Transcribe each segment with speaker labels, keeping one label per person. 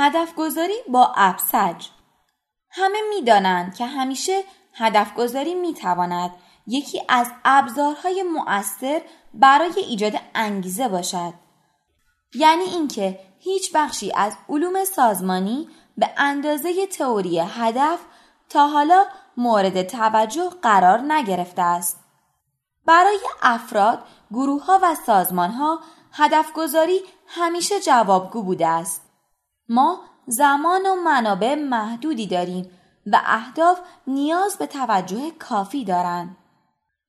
Speaker 1: هدف گذاری با ابسج همه می‌دانند که همیشه هدف گذاری می تواند یکی از ابزارهای مؤثر برای ایجاد انگیزه باشد. یعنی اینکه هیچ بخشی از علوم سازمانی به اندازه تئوری هدف تا حالا مورد توجه قرار نگرفته است. برای افراد، گروه ها و سازمان ها هدف گذاری همیشه جوابگو بوده است. ما زمان و منابع محدودی داریم و اهداف نیاز به توجه کافی دارند.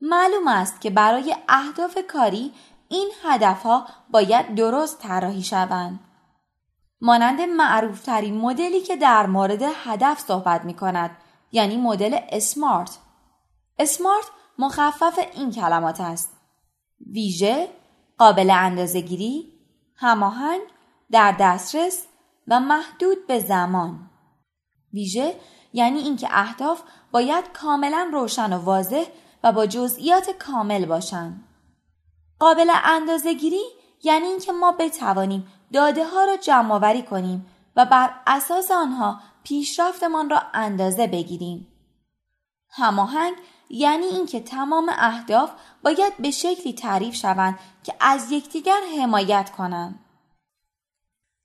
Speaker 1: معلوم است که برای اهداف کاری این هدفها باید درست طراحی شوند. مانند معروفترین مدلی که در مورد هدف صحبت می کند یعنی مدل اسمارت. اسمارت مخفف این کلمات است. ویژه، قابل اندازهگیری، هماهنگ، در دسترس و محدود به زمان. ویژه یعنی اینکه اهداف باید کاملا روشن و واضح و با جزئیات کامل باشند. قابل اندازهگیری یعنی اینکه ما بتوانیم داده ها را جمع آوری کنیم و بر اساس آنها پیشرفتمان را اندازه بگیریم. هماهنگ یعنی اینکه تمام اهداف باید به شکلی تعریف شوند که از یکدیگر حمایت کنند.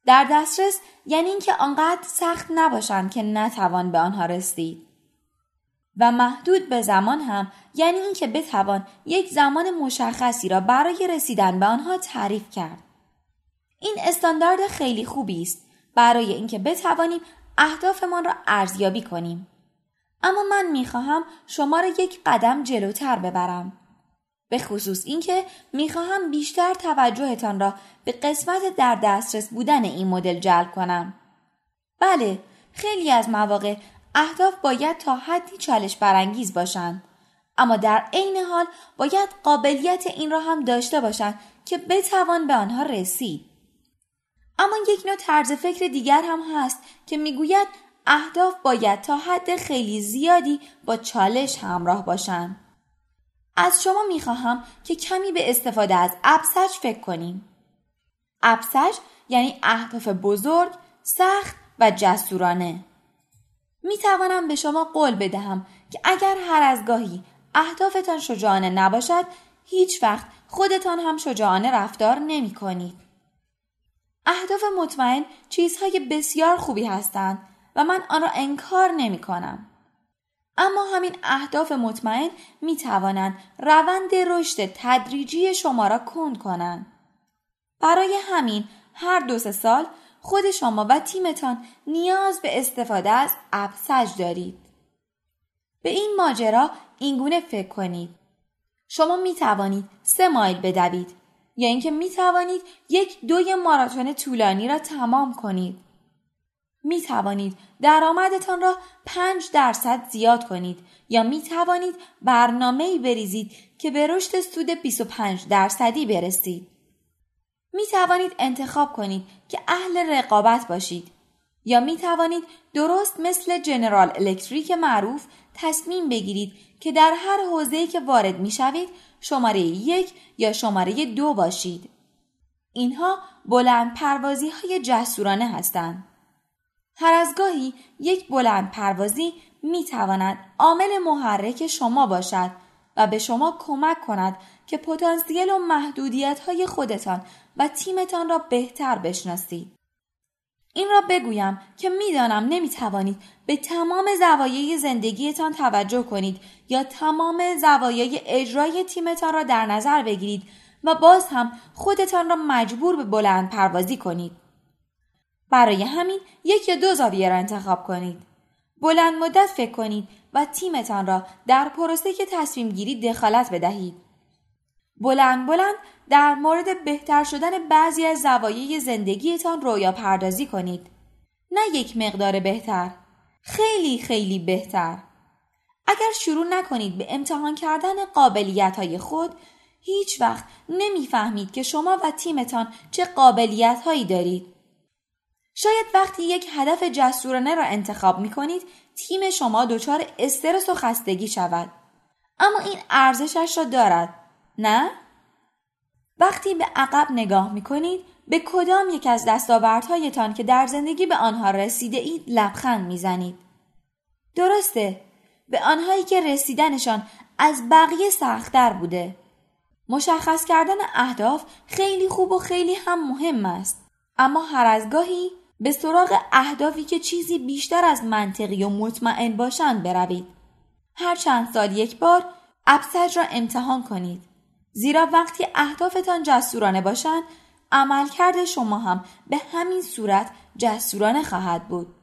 Speaker 1: در دسترس یعنی اینکه آنقدر سخت نباشند که نتوان به آنها رسید. و محدود به زمان هم یعنی اینکه بتوان یک زمان مشخصی را برای رسیدن به آنها تعریف کرد. این استاندارد خیلی خوبی است برای اینکه بتوانیم اهدافمان را ارزیابی کنیم. اما من می‌خواهم شما را یک قدم جلوتر ببرم. به خصوص اینکه می‌خواهم بیشتر توجهتان را به قسمت در دسترس بودن این مدل جلب کنم. بله، خیلی از مواقع اهداف باید تا حدی چالش برانگیز باشند. اما در عین حال باید قابلیت این را هم داشته باشند که بتوان به آنها رسید. اما یک نوع طرز فکر دیگر هم هست که می‌گوید اهداف باید تا حد خیلی زیادی با چالش همراه باشند. از شما می‌خواهم که کمی به استفاده از ابسج فکر کنیم. ابسج یعنی اهداف بزرگ، سخت و جسورانه. می توانم به شما قول بدهم که اگر هر از گاهی اهدافتان شجاعانه نباشد هیچ وقت خودتان هم شجاعانه رفتار نمی کنید. اهداف مطمئن چیزهای بسیار خوبی هستند و من آن را انکار نمی کنم. اما همین اهداف مطمئن می توانند روند رشد تدریجی شما را کند کنند. برای همین هر دو سه سال خود شما و تیمتان نیاز به استفاده از ابسج دارید. به این ماجرا اینگونه فکر کنید. شما می توانید سه مایل بدوید یا اینکه می توانید یک دوی ماراتون طولانی را تمام کنید. می توانید درآمدتان را پنج درصد زیاد کنید یا می توانید برنامه بریزید که به رشد سود 25 درصدی برسید. می توانید انتخاب کنید که اهل رقابت باشید یا می توانید درست مثل جنرال الکتریک معروف تصمیم بگیرید که در هر حوزه‌ای که وارد می شوید شماره یک یا شماره دو باشید. اینها بلند پروازی های جسورانه هستند. هر از گاهی یک بلند پروازی می تواند عامل محرک شما باشد و به شما کمک کند که پتانسیل و محدودیت های خودتان و تیمتان را بهتر بشناسید. این را بگویم که می‌دانم نمی توانید به تمام زوایای زندگیتان توجه کنید یا تمام زوایای اجرای تیمتان را در نظر بگیرید و باز هم خودتان را مجبور به بلند پروازی کنید. برای همین یک یا دو زاویه را انتخاب کنید. بلند مدت فکر کنید و تیمتان را در پروسه تصمیم گیری دخالت بدهید. بلند بلند در مورد بهتر شدن بعضی از زوایای زندگیتان رویا پردازی کنید. نه یک مقدار بهتر. خیلی خیلی بهتر. اگر شروع نکنید به امتحان کردن قابلیت های خود هیچ وقت نمی‌فهمید که شما و تیمتان چه قابلیت هایی دارید. شاید وقتی یک هدف جسورانه را انتخاب می کنید تیم شما دچار استرس و خستگی شود. اما این ارزشش را دارد. نه؟ وقتی به عقب نگاه می کنید به کدام یک از دستاوردهایتان که در زندگی به آنها رسیده اید لبخند می‌زنید درسته به آنهایی که رسیدنشان از بقیه سختتر بوده مشخص کردن اهداف خیلی خوب و خیلی هم مهم است اما هر از گاهی به سراغ اهدافی که چیزی بیشتر از منطقی و مطمئن باشند بروید. هر چند سال یک بار ابسج را امتحان کنید. زیرا وقتی اهدافتان جسورانه باشند عملکرد شما هم به همین صورت جسورانه خواهد بود.